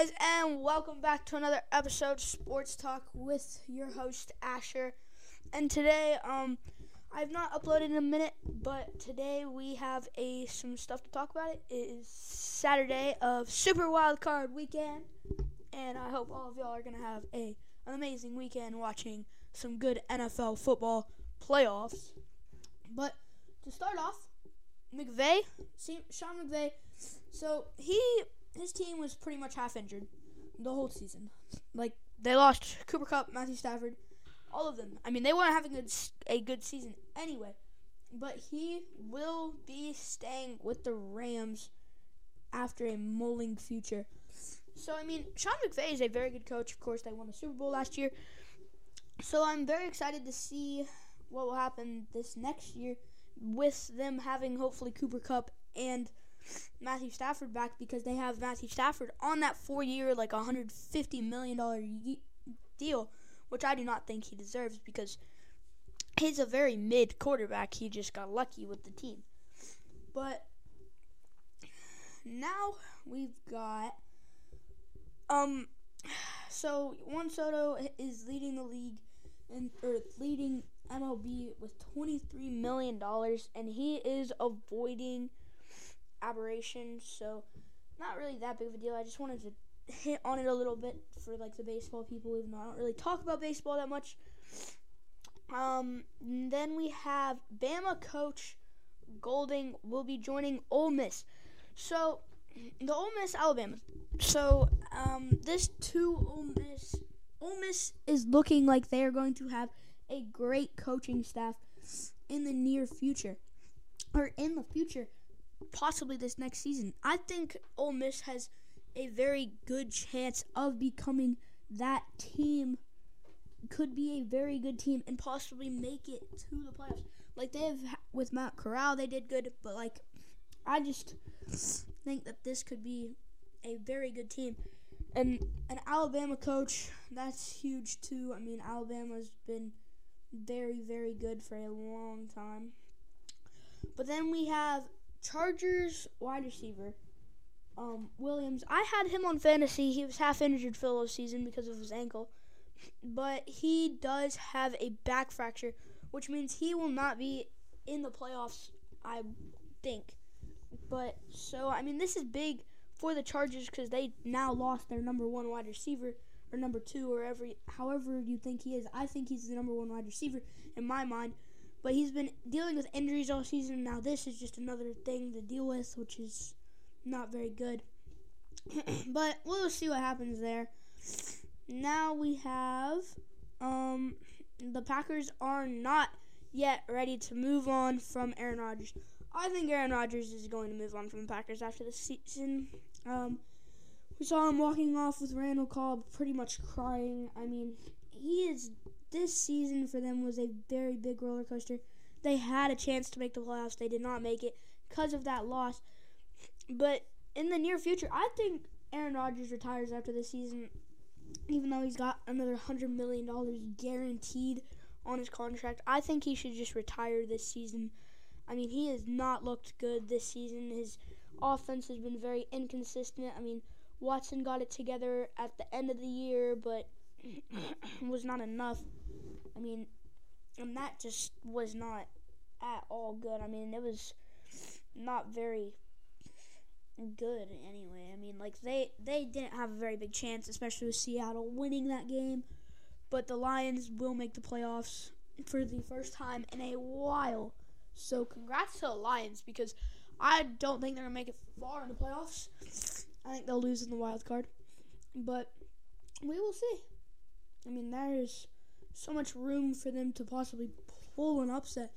guys, and welcome back to another episode of Sports Talk with your host Asher. And today, um, I've not uploaded in a minute, but today we have a some stuff to talk about. It is Saturday of Super Wild Card Weekend, and I hope all of y'all are gonna have a an amazing weekend watching some good NFL football playoffs. But to start off, McVay, Sean McVay. So he his team was pretty much half injured the whole season. Like they lost Cooper Kupp, Matthew Stafford, all of them. I mean, they weren't having a, a good season anyway. But he will be staying with the Rams after a mulling future. So I mean, Sean McVay is a very good coach. Of course, they won the Super Bowl last year. So I'm very excited to see what will happen this next year with them having hopefully Cooper Kupp and Matthew Stafford back because they have Matthew Stafford on that four-year, like 150 million dollar deal, which I do not think he deserves because he's a very mid quarterback. He just got lucky with the team. But now we've got um so Juan Soto is leading the league and or leading MLB with 23 million dollars and he is avoiding arbitrations, so not really that big of a deal. I just wanted to hit on it a little bit for like the baseball people, even though I don't really talk about baseball that much. Um, then we have Bama coach Golding will be joining Ole Miss. So the Ole Miss Alabama. So um, this two Ole Miss Ole Miss is looking like they are going to have a great coaching staff in the near future or in the future possibly this next season. I think Ole Miss has a very good chance of becoming that team. Could be a very good team and possibly make it to the playoffs. Like they have with Matt Corral, they did good, but like I just think that this could be a very good team. And an Alabama coach, that's huge too. I mean, Alabama's been very, very good for a long time. But then we have Chargers wide receiver, um, Williams. I had him on fantasy. He was half injured for the season because of his ankle, but he does have a back fracture, which means he will not be in the playoffs. I think. But so I mean, this is big for the Chargers because they now lost their number one wide receiver or number two or every however you think he is. I think he's the number one wide receiver in my mind. But he's been dealing with injuries all season. Now this is just another thing to deal with, which is not very good. but we'll see what happens there. Now we have um the Packers are not yet ready to move on from Aaron Rodgers. I think Aaron Rodgers is going to move on from the Packers after the season. Um, we saw him walking off with Randall Cobb, pretty much crying. I mean, he is this season for them was a very big roller coaster. They had a chance to make the playoffs. They did not make it because of that loss. But in the near future, I think Aaron Rodgers retires after this season, even though he's got another $100 million guaranteed on his contract. I think he should just retire this season. I mean, he has not looked good this season. His offense has been very inconsistent. I mean, Watson got it together at the end of the year, but was not enough. I mean, and that just was not at all good. I mean, it was not very good anyway. I mean, like they they didn't have a very big chance, especially with Seattle winning that game. But the Lions will make the playoffs for the first time in a while. So congrats to the Lions because I don't think they're gonna make it far in the playoffs. I think they'll lose in the wild card, but we will see. I mean, there's so much room for them to possibly pull an upset.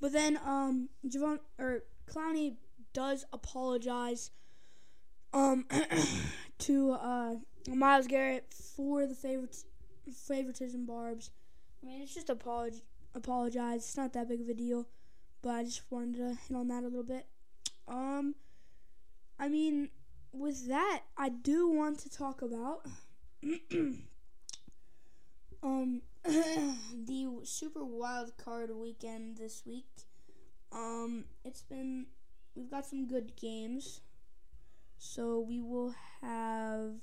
But then, um, Javon or Clowney does apologize, um, to uh Myles Garrett for the favorite favoritism barbs. I mean, it's just apolog- apologize. It's not that big of a deal, but I just wanted to hit on that a little bit. Um, I mean, with that, I do want to talk about um the super wild card weekend this week. Um it's been we've got some good games. So we will have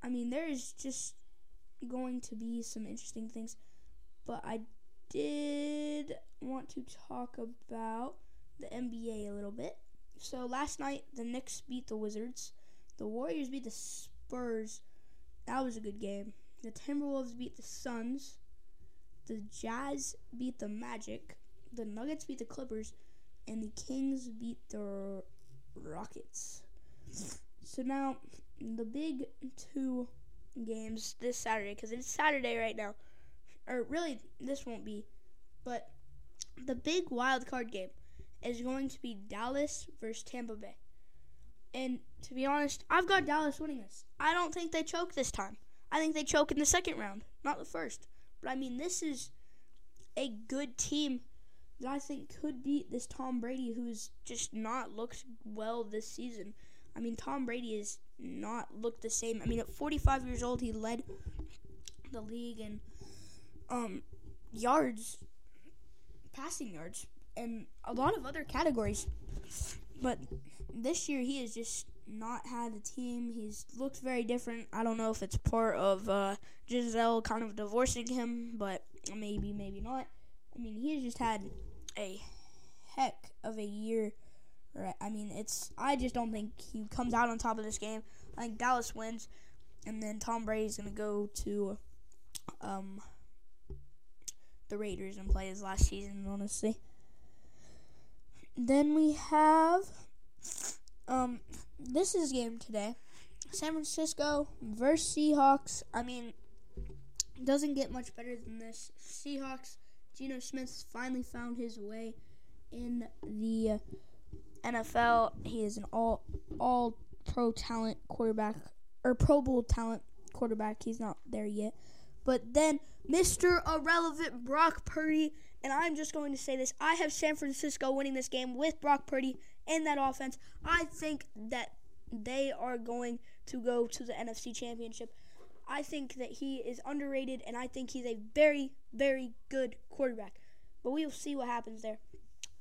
I mean, there is just going to be some interesting things, but I did want to talk about the NBA a little bit. So last night, the Knicks beat the Wizards. The Warriors beat the Spurs. That was a good game. The Timberwolves beat the Suns. The Jazz beat the Magic. The Nuggets beat the Clippers. And the Kings beat the Rockets. So now, the big two games this Saturday, because it's Saturday right now. Or really, this won't be. But the big wild card game is going to be Dallas versus Tampa Bay. And to be honest, I've got Dallas winning this. I don't think they choke this time. I think they choke in the second round, not the first. But I mean, this is a good team that I think could beat this Tom Brady, who's just not looked well this season. I mean, Tom Brady has not looked the same. I mean, at 45 years old, he led the league in um, yards, passing yards, and a lot of other categories. But this year, he is just not had a team. He's looked very different. I don't know if it's part of uh, Gisele kind of divorcing him, but maybe, maybe not. I mean, he has just had a heck of a year. Right? I mean, it's. I just don't think he comes out on top of this game. I think Dallas wins, and then Tom Brady's gonna go to um, the Raiders and play his last season. Honestly. Then we have um this is game today. San Francisco versus Seahawks. I mean, doesn't get much better than this. Seahawks. Geno Smith finally found his way in the NFL. He is an all all pro talent quarterback or Pro Bowl talent quarterback. He's not there yet. But then Mr. Irrelevant Brock Purdy, and I'm just going to say this. I have San Francisco winning this game with Brock Purdy in that offense. I think that they are going to go to the NFC Championship. I think that he is underrated, and I think he's a very, very good quarterback. But we will see what happens there.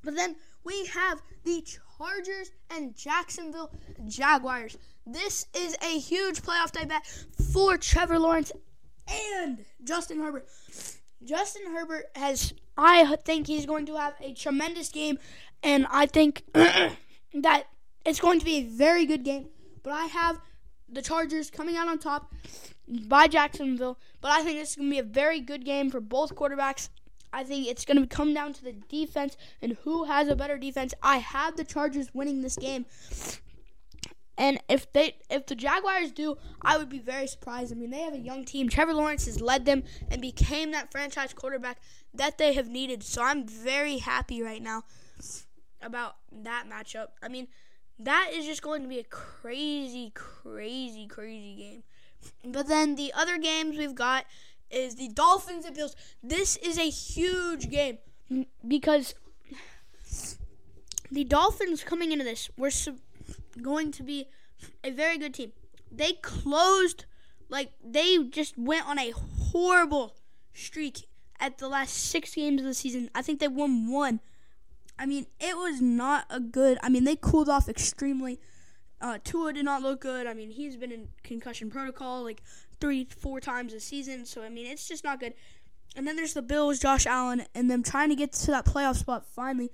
But then we have the Chargers and Jacksonville Jaguars. This is a huge playoff day bet for Trevor Lawrence and Justin Herbert. Justin Herbert has, I think he's going to have a tremendous game, and I think that it's going to be a very good game. But I have the Chargers coming out on top by Jacksonville. But I think this is going to be a very good game for both quarterbacks. I think it's going to come down to the defense and who has a better defense. I have the Chargers winning this game. And if they if the Jaguars do, I would be very surprised. I mean, they have a young team. Trevor Lawrence has led them and became that franchise quarterback that they have needed. So I'm very happy right now about that matchup. I mean, that is just going to be a crazy, crazy, crazy game. But then the other games we've got is the Dolphins and Bills. This is a huge game because the Dolphins coming into this were going to be a very good team. They closed like they just went on a horrible streak at the last six games of the season. I think they won one. I mean, it was not a good. I mean, they cooled off extremely. Uh, Tua did not look good. I mean, he's been in concussion protocol like three, four times a season. So I mean, it's just not good. And then there's the Bills, Josh Allen, and them trying to get to that playoff spot finally,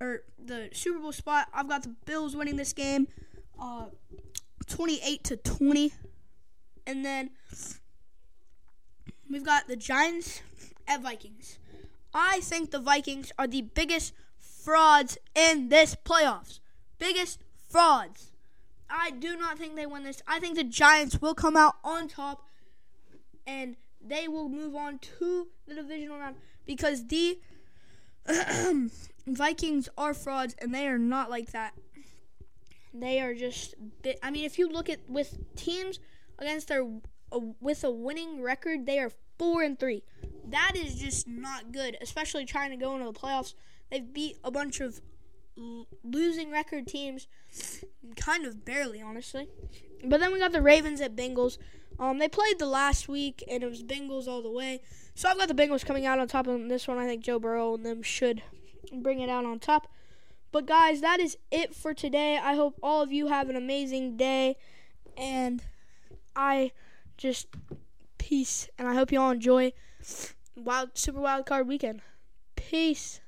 or the Super Bowl spot. I've got the Bills winning this game, uh, 28 to 20, and then we've got the Giants at Vikings. I think the Vikings are the biggest frauds in this playoffs. Biggest frauds. I do not think they win this. I think the Giants will come out on top and they will move on to the divisional round because the Vikings are frauds and they are not like that. They are just I mean if you look at with teams against their uh, with a winning record, they are 4 and 3. That is just not good, especially trying to go into the playoffs. They've beat a bunch of l- losing record teams, kind of barely, honestly. But then we got the Ravens at Bengals. Um, they played the last week, and it was Bengals all the way. So I've got the Bengals coming out on top of this one. I think Joe Burrow and them should bring it out on top. But guys, that is it for today. I hope all of you have an amazing day, and I just peace. And I hope you all enjoy Wild Super Wild Card Weekend. Peace.